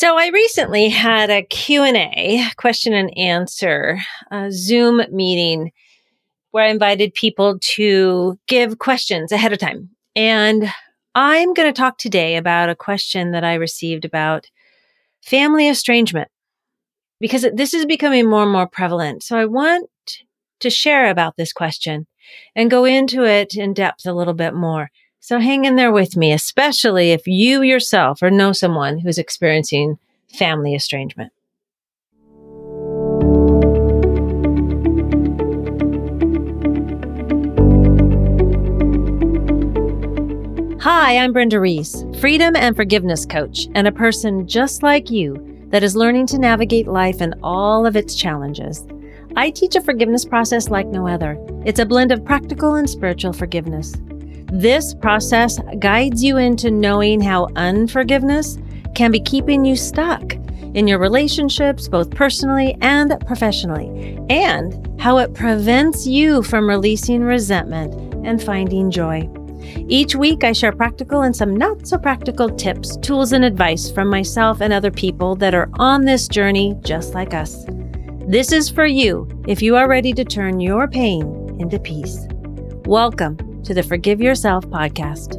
So I recently had a Q&A, question and answer, Zoom meeting where I invited people to give questions ahead of time. And I'm going to talk today about a question that I received about family estrangement because this is becoming more and more prevalent. So I want to share about this question and go into it in depth a little bit more. So hang in there with me, especially if you yourself or know someone who's experiencing family estrangement. Hi, I'm Brenda Reiss, freedom and forgiveness coach, and a person just like you that is learning to navigate life and all of its challenges. I teach a forgiveness process like no other. It's a blend of practical and spiritual forgiveness. This process guides you into knowing how unforgiveness can be keeping you stuck in your relationships, both personally and professionally, and how it prevents you from releasing resentment and finding joy. Each week, I share practical and some not so practical tips, tools, and advice from myself and other people that are on this journey just like us. This is for you if you are ready to turn your pain into peace. Welcome to the Forgive Yourself podcast.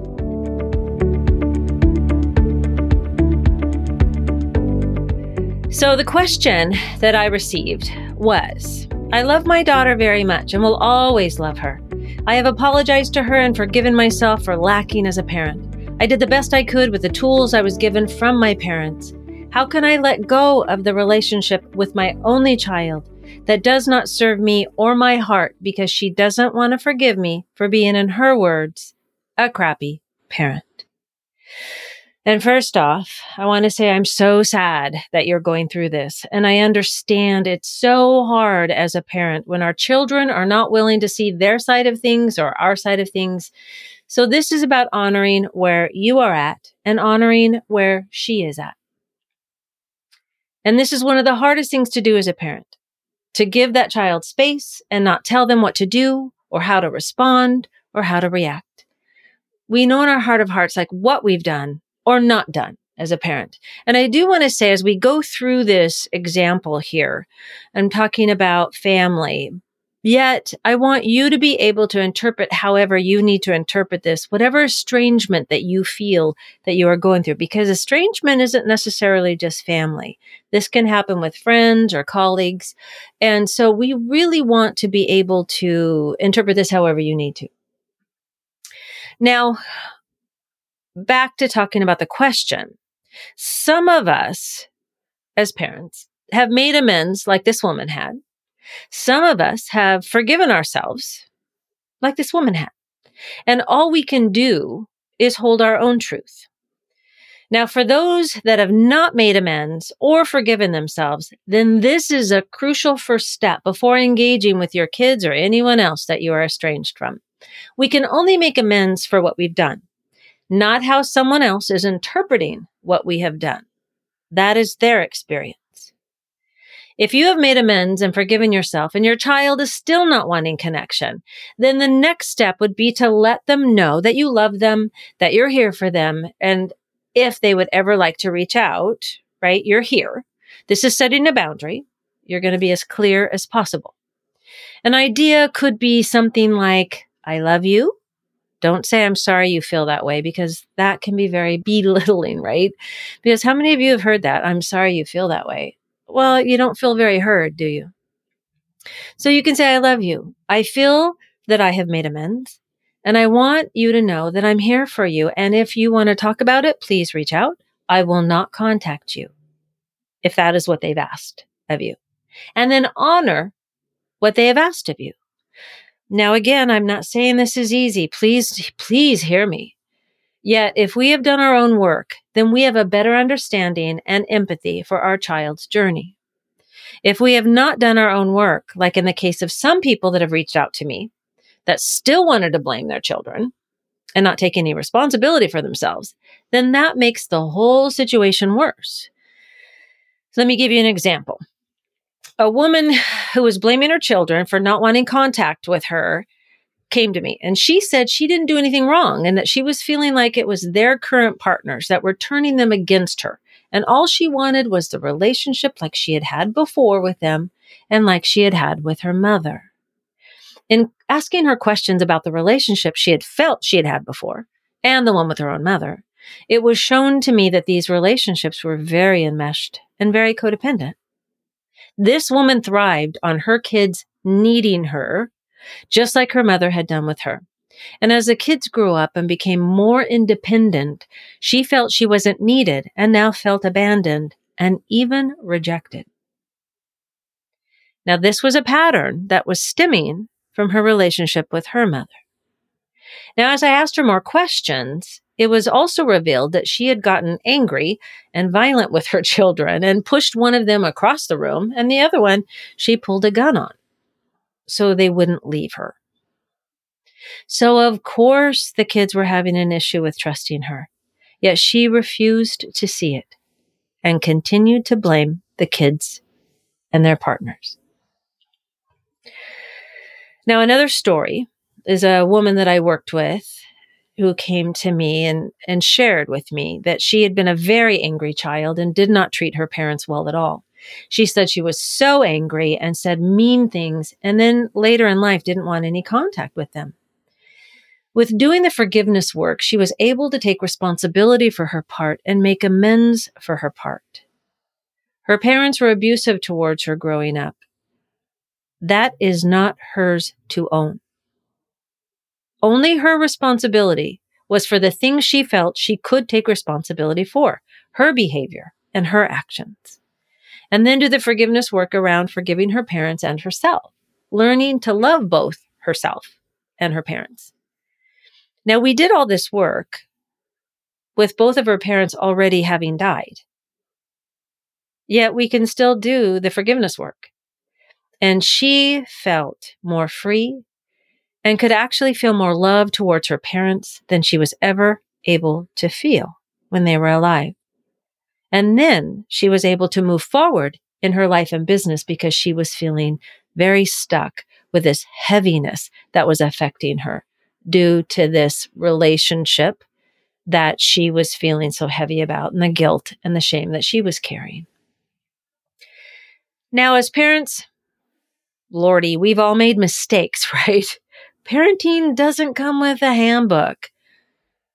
So, the question that I received was I love my daughter very much and will always love her. I have apologized to her and forgiven myself for lacking as a parent. I did the best I could with the tools I was given from my parents. How can I let go of the relationship with my only child that does not serve me or my heart because she doesn't want to forgive me for being, in her words, a crappy parent. And first off, I want to say I'm so sad that you're going through this. And I understand it's so hard as a parent when our children are not willing to see their side of things or our side of things. So this is about honoring where you are at and honoring where she is at. And this is one of the hardest things to do as a parent to give that child space and not tell them what to do or how to respond or how to react. We know in our heart of hearts, like what we've done or not done as a parent. And I do want to say, as we go through this example here, I'm talking about family. Yet I want you to be able to interpret however you need to interpret this, whatever estrangement that you feel that you are going through, because estrangement isn't necessarily just family. This can happen with friends or colleagues. And so we really want to be able to interpret this however you need to. Now, back to talking about the question. Some of us as parents have made amends like this woman had some of us have forgiven ourselves like this woman had. And all we can do is hold our own truth. Now, for those that have not made amends or forgiven themselves, then this is a crucial first step before engaging with your kids or anyone else that you are estranged from. We can only make amends for what we've done, not how someone else is interpreting what we have done. That is their experience. If you have made amends and forgiven yourself and your child is still not wanting connection, then the next step would be to let them know that you love them, that you're here for them. And if they would ever like to reach out, right, you're here. This is setting a boundary. You're going to be as clear as possible. An idea could be something like, I love you. Don't say I'm sorry you feel that way because that can be very belittling, right? Because how many of you have heard that? I'm sorry you feel that way well, you don't feel very heard, do you? So you can say, I love you. I feel that I have made amends. And I want you to know that I'm here for you. And if you want to talk about it, please reach out. I will not contact you if that is what they've asked of you. And then honor what they have asked of you. Now, again, I'm not saying this is easy. Please, please hear me. Yet, if we have done our own work, then we have a better understanding and empathy for our child's journey. If we have not done our own work, like in the case of some people that have reached out to me that still wanted to blame their children and not take any responsibility for themselves, then that makes the whole situation worse. Let me give you an example. A woman who was blaming her children for not wanting contact with her came to me and she said she didn't do anything wrong and that she was feeling like it was their current partners that were turning them against her And all she wanted was the relationship like she had had before with them and like she had had with her mother. In asking her questions about the relationship she had felt she had had before and the one with her own mother, it was shown to me that these relationships were very enmeshed and very codependent. This woman thrived on her kids needing her, just like her mother had done with her. And as the kids grew up and became more independent, she felt she wasn't needed and now felt abandoned and even rejected. Now, this was a pattern that was stemming from her relationship with her mother. Now, as I asked her more questions, it was also revealed that she had gotten angry and violent with her children and pushed one of them across the room, and the other one she pulled a gun on so they wouldn't leave her. So, of course, the kids were having an issue with trusting her, yet she refused to see it and continued to blame the kids and their partners. Now, another story is a woman that I worked with who came to me and, and shared with me that she had been a very angry child and did not treat her parents well at all. She said she was so angry and said mean things, and then later in life didn't want any contact with them. With doing the forgiveness work, she was able to take responsibility for her part and make amends for her part. Her parents were abusive towards her growing up. That is not hers to own. Only her responsibility was for the things she felt she could take responsibility for, her behavior and her actions. And then do the forgiveness work around forgiving her parents and herself, learning to love both herself and her parents. Now, we did all this work with both of her parents already having died. Yet we can still do the forgiveness work. And she felt more free and could actually feel more love towards her parents than she was ever able to feel when they were alive. And then she was able to move forward in her life and business because she was feeling very stuck with this heaviness that was affecting her due to this relationship that she was feeling so heavy about and the guilt and the shame that she was carrying. Now, as parents, Lordy, we've all made mistakes, right? Parenting doesn't come with a handbook.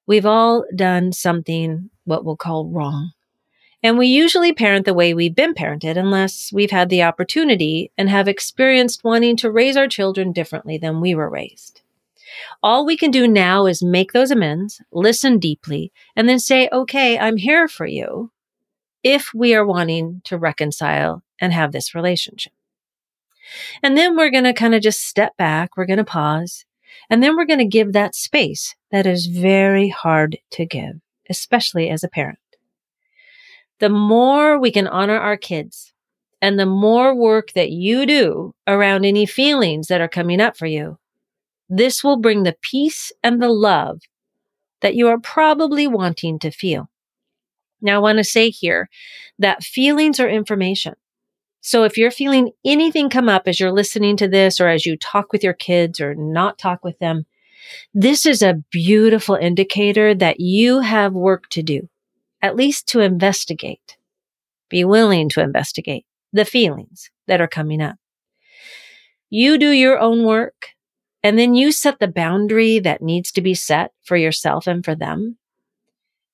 We've all done something what we'll call wrong. And we usually parent the way we've been parented unless we've had the opportunity and have experienced wanting to raise our children differently than we were raised. All we can do now is make those amends, listen deeply, and then say, okay, I'm here for you if we are wanting to reconcile and have this relationship. And then we're going to kind of just step back. We're going to pause. And then we're going to give that space that is very hard to give, especially as a parent. The more we can honor our kids and the more work that you do around any feelings that are coming up for you, this will bring the peace and the love that you are probably wanting to feel. Now, I want to say here that feelings are information. So if you're feeling anything come up as you're listening to this or as you talk with your kids or not talk with them, this is a beautiful indicator that you have work to do, at least to investigate. Be willing to investigate the feelings that are coming up. You do your own work and then you set the boundary that needs to be set for yourself and for them.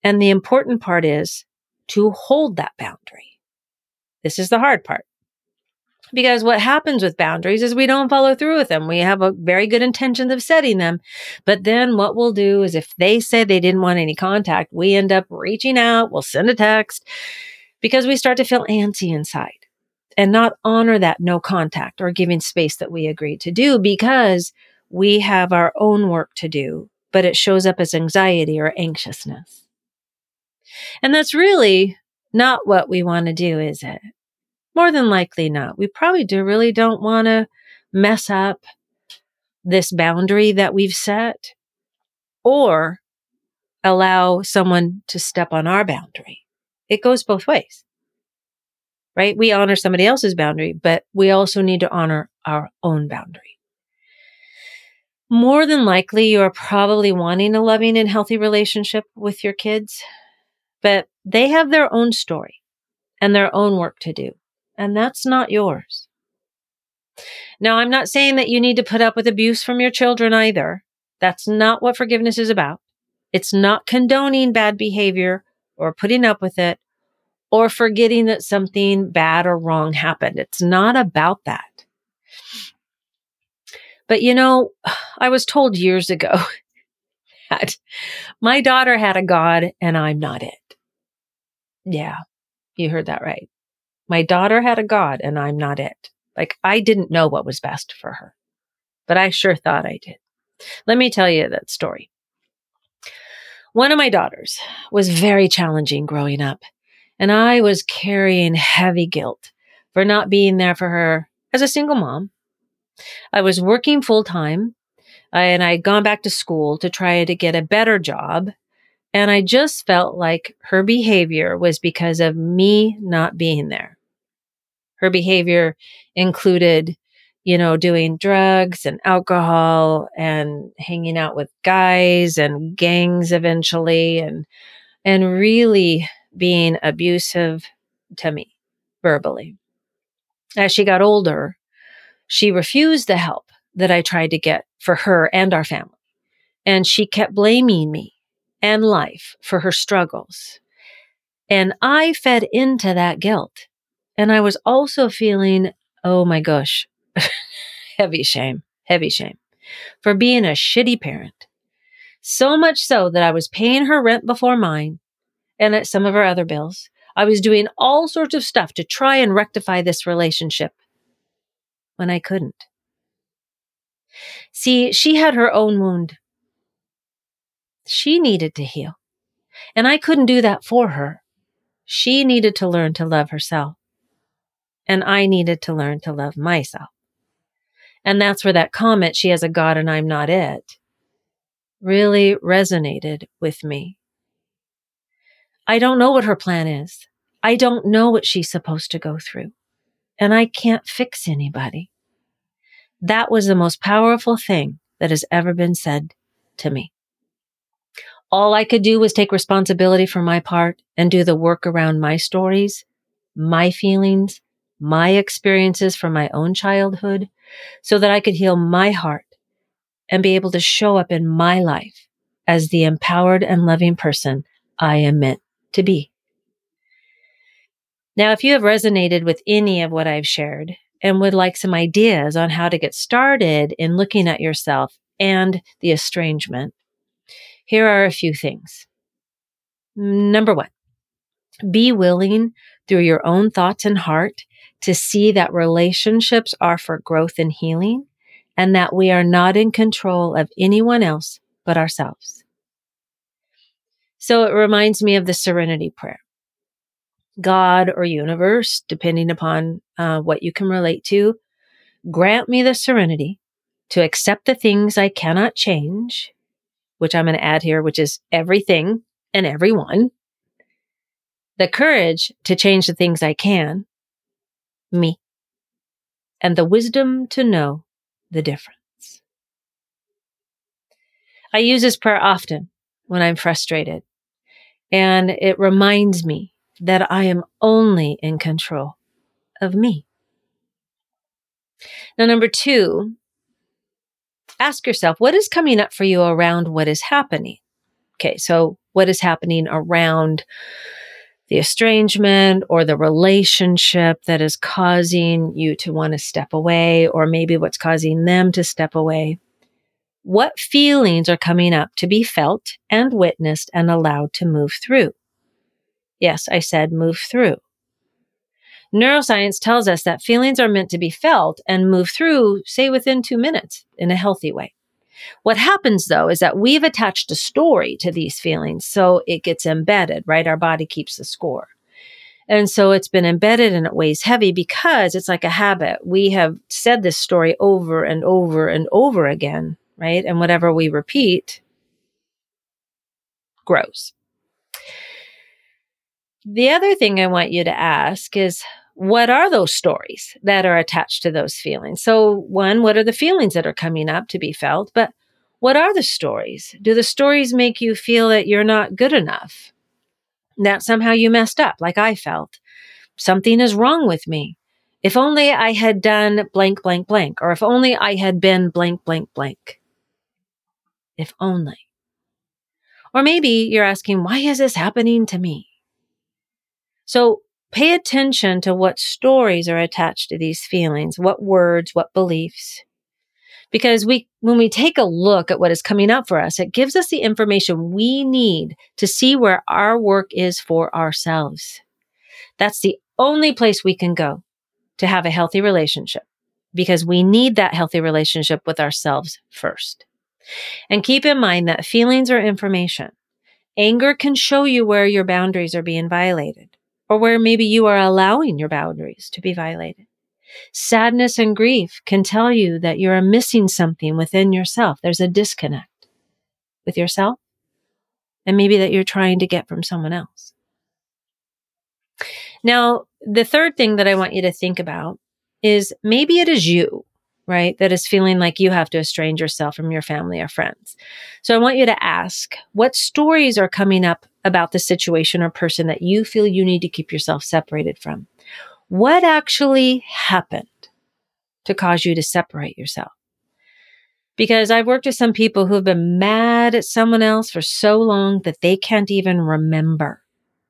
And the important part is to hold that boundary. This is the hard part. Because what happens with boundaries is we don't follow through with them. We have a very good intentions of setting them. But then what we'll do is if they say they didn't want any contact, we end up reaching out, we'll send a text because we start to feel antsy inside and not honor that no contact or giving space that we agreed to do because we have our own work to do, but it shows up as anxiety or anxiousness. And that's really not what we want to do, is it? More than likely not. We probably do really don't want to mess up this boundary that we've set or allow someone to step on our boundary. It goes both ways, right? We honor somebody else's boundary, but we also need to honor our own boundary. More than likely, you are probably wanting a loving and healthy relationship with your kids, but They have their own story and their own work to do, and that's not yours. Now, I'm not saying that you need to put up with abuse from your children either. That's not what forgiveness is about. It's not condoning bad behavior or putting up with it or forgetting that something bad or wrong happened. It's not about that. But you know, I was told years ago that my daughter had a God and I'm not it. Yeah, you heard that right. My daughter had a God and I'm not it. Like I didn't know what was best for her, but I sure thought I did. Let me tell you that story. One of my daughters was very challenging growing up, and I was carrying heavy guilt for not being there for her as a single mom. I was working full time and I had gone back to school to try to get a better job. And I just felt like her behavior was because of me not being there. Her behavior included, you know, doing drugs and alcohol and hanging out with guys and gangs eventually and, and really being abusive to me verbally. As she got older, she refused the help that I tried to get for her and our family. And she kept blaming me and life for her struggles. And I fed into that guilt. And I was also feeling, oh my gosh, heavy shame, heavy shame for being a shitty parent. So much so that I was paying her rent before mine and at some of her other bills. I was doing all sorts of stuff to try and rectify this relationship when I couldn't. See, she had her own wound. She needed to heal. And I couldn't do that for her. She needed to learn to love herself. And I needed to learn to love myself. And that's where that comment, she has a God and I'm not it, really resonated with me. I don't know what her plan is. I don't know what she's supposed to go through. And I can't fix anybody. That was the most powerful thing that has ever been said to me. All I could do was take responsibility for my part and do the work around my stories, my feelings, my experiences from my own childhood so that I could heal my heart and be able to show up in my life as the empowered and loving person I am meant to be. Now, if you have resonated with any of what I've shared, and would like some ideas on how to get started in looking at yourself and the estrangement, here are a few things. Number one, be willing through your own thoughts and heart to see that relationships are for growth and healing and that we are not in control of anyone else but ourselves. So it reminds me of the serenity prayer. God or universe, depending upon uh, what you can relate to, grant me the serenity to accept the things I cannot change, which I'm going to add here, which is everything and everyone, the courage to change the things I can, me, and the wisdom to know the difference. I use this prayer often when I'm frustrated, and it reminds me that I am only in control of me. Now, number two, ask yourself what is coming up for you around what is happening? Okay, so what is happening around the estrangement or the relationship that is causing you to want to step away, or maybe what's causing them to step away? What feelings are coming up to be felt and witnessed and allowed to move through? Yes, I said move through. Neuroscience tells us that feelings are meant to be felt and move through, say within two minutes in a healthy way. What happens though is that we've attached a story to these feelings. So it gets embedded, right? Our body keeps the score. And so it's been embedded and it weighs heavy because it's like a habit. We have said this story over and over and over again, right? And whatever we repeat grows. The other thing I want you to ask is what are those stories that are attached to those feelings? So, one, what are the feelings that are coming up to be felt? But what are the stories? Do the stories make you feel that you're not good enough? that somehow you messed up, like I felt. Something is wrong with me. If only I had done blank, blank, blank, or if only I had been blank, blank, blank. If only. Or maybe you're asking, why is this happening to me? So pay attention to what stories are attached to these feelings, what words, what beliefs. Because we, when we take a look at what is coming up for us, it gives us the information we need to see where our work is for ourselves. That's the only place we can go to have a healthy relationship because we need that healthy relationship with ourselves first. And keep in mind that feelings are information. Anger can show you where your boundaries are being violated or where maybe you are allowing your boundaries to be violated. Sadness and grief can tell you that you are missing something within yourself. There's a disconnect with yourself and maybe that you're trying to get from someone else. Now, the third thing that I want you to think about is maybe it is you, right, that is feeling like you have to estrange yourself from your family or friends. So I want you to ask what stories are coming up about the situation or person that you feel you need to keep yourself separated from. What actually happened to cause you to separate yourself? Because I've worked with some people who have been mad at someone else for so long that they can't even remember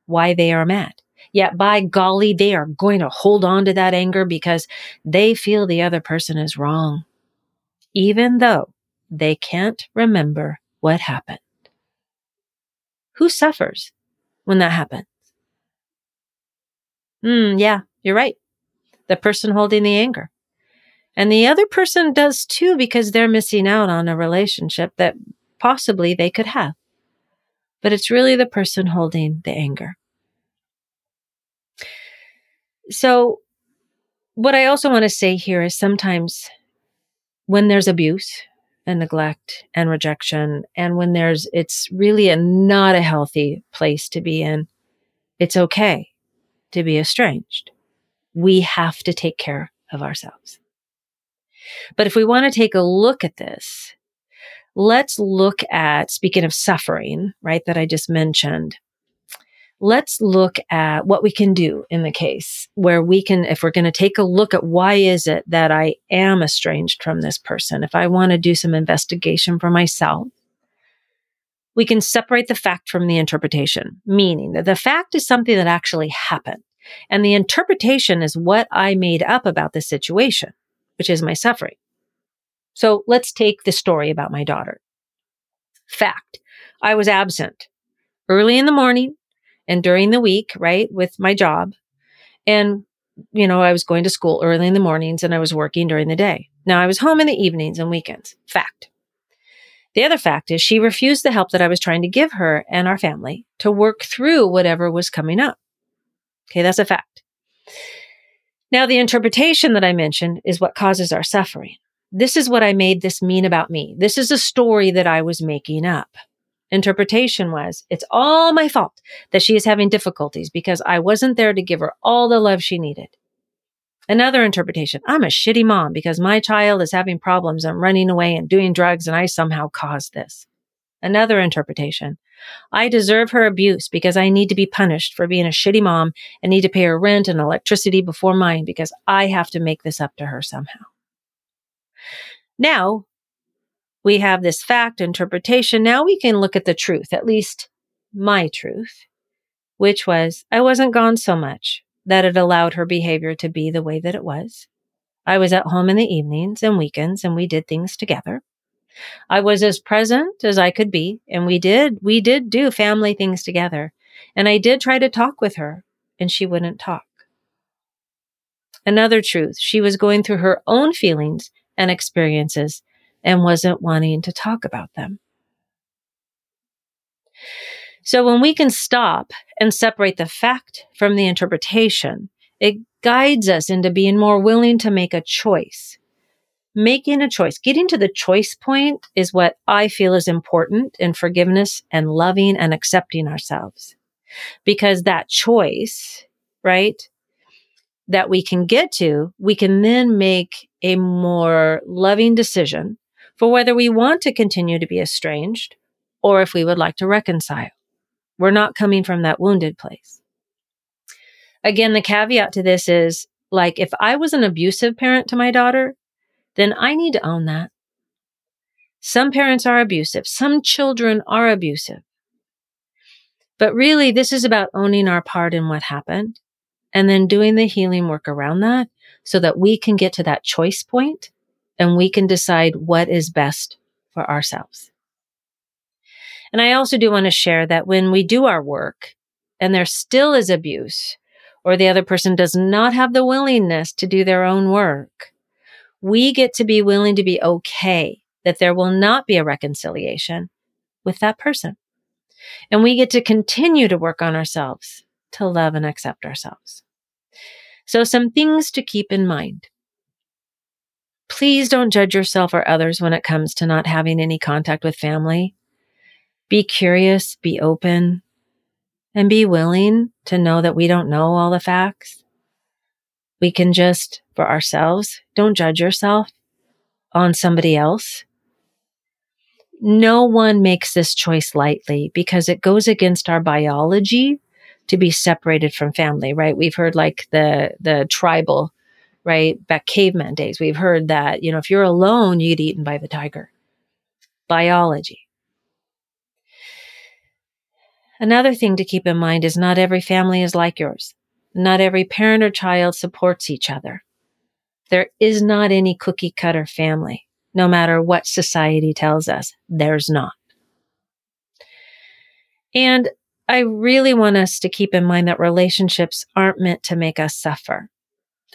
why they are mad. Yet by golly, they are going to hold on to that anger because they feel the other person is wrong, even though they can't remember what happened. Who suffers when that happens? Hmm, yeah, you're right. The person holding the anger. And the other person does too because they're missing out on a relationship that possibly they could have. But it's really the person holding the anger. So, what I also want to say here is sometimes when there's abuse and neglect and rejection, and when there's, it's really a not a healthy place to be in, it's okay to be estranged. We have to take care of ourselves. But if we want to take a look at this, let's look at, speaking of suffering, right, that I just mentioned, let's look at what we can do in the case where we can, if we're going to take a look at why is it that I am estranged from this person, if I want to do some investigation for myself, we can separate the fact from the interpretation, meaning that the fact is something that actually happened. And the interpretation is what I made up about the situation, which is my suffering. So let's take the story about my daughter. Fact. I was absent early in the morning and during the week, right, with my job. And, you know, I was going to school early in the mornings and I was working during the day. Now I was home in the evenings and weekends. Fact. The other fact is she refused the help that I was trying to give her and our family to work through whatever was coming up. Okay, that's a fact. Now, the interpretation that I mentioned is what causes our suffering. This is what I made this mean about me. This is a story that I was making up interpretation was it's all my fault that she is having difficulties because I wasn't there to give her all the love she needed. Another interpretation I'm a shitty mom because my child is having problems and running away and doing drugs and I somehow caused this. Another interpretation I deserve her abuse because I need to be punished for being a shitty mom and need to pay her rent and electricity before mine because I have to make this up to her somehow. Now, we have this fact interpretation. Now we can look at the truth, at least my truth, which was I wasn't gone so much that it allowed her behavior to be the way that it was. I was at home in the evenings and weekends and we did things together. I was as present as I could be and we did, we did do family things together. And I did try to talk with her and she wouldn't talk. Another truth, she was going through her own feelings and experiences and wasn't wanting to talk about them. So when we can stop and separate the fact from the interpretation, it guides us into being more willing to make a choice. Making a choice, getting to the choice point is what I feel is important in forgiveness and loving and accepting ourselves. Because that choice, right, that we can get to, we can then make a more loving decision for whether we want to continue to be estranged or if we would like to reconcile. We're not coming from that wounded place. Again, the caveat to this is like, if I was an abusive parent to my daughter, then I need to own that. Some parents are abusive. Some children are abusive. But really, this is about owning our part in what happened and then doing the healing work around that so that we can get to that choice point and we can decide what is best for ourselves. And I also do want to share that when we do our work and there still is abuse or the other person does not have the willingness to do their own work, we get to be willing to be okay that there will not be a reconciliation with that person. And we get to continue to work on ourselves to love and accept ourselves. So some things to keep in mind. Please don't judge yourself or others when it comes to not having any contact with family. Be curious, be open, and be willing to know that we don't know all the facts. We can just, for ourselves, don't judge yourself on somebody else. No one makes this choice lightly because it goes against our biology to be separated from family, right? We've heard like the, the tribal, right? Back caveman days. We've heard that, you know, if you're alone, you get eaten by the tiger. Biology. Another thing to keep in mind is not every family is like yours. Not every parent or child supports each other. There is not any cookie cutter family, no matter what society tells us. There's not. And I really want us to keep in mind that relationships aren't meant to make us suffer.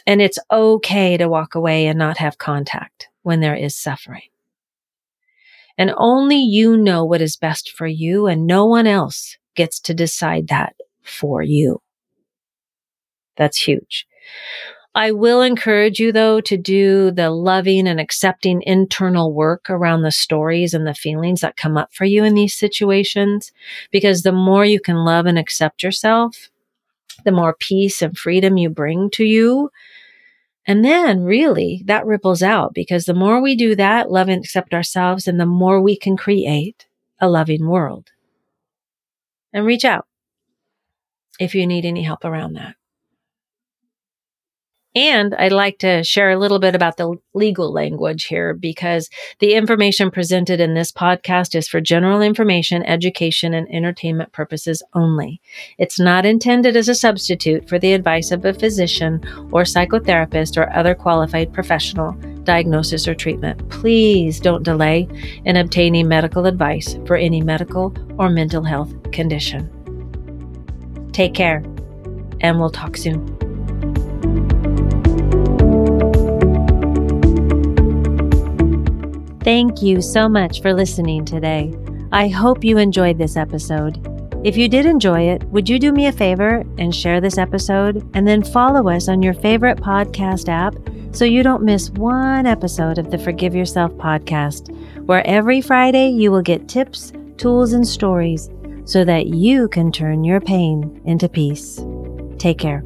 And it's okay to walk away and not have contact when there is suffering. And only you know what is best for you and no one else gets to decide that for you. That's huge. I will encourage you though to do the loving and accepting internal work around the stories and the feelings that come up for you in these situations. Because the more you can love and accept yourself, the more peace and freedom you bring to you. And then really that ripples out because the more we do that, love and accept ourselves, and the more we can create a loving world and reach out if you need any help around that. And I'd like to share a little bit about the legal language here because the information presented in this podcast is for general information, education, and entertainment purposes only. It's not intended as a substitute for the advice of a physician or psychotherapist or other qualified professional, diagnosis, or treatment. Please don't delay in obtaining medical advice for any medical or mental health condition. Take care, and we'll talk soon. Thank you so much for listening today. I hope you enjoyed this episode. If you did enjoy it, would you do me a favor and share this episode and then follow us on your favorite podcast app so you don't miss one episode of the Forgive Yourself podcast, where every Friday you will get tips, tools, and stories so that you can turn your pain into peace. Take care.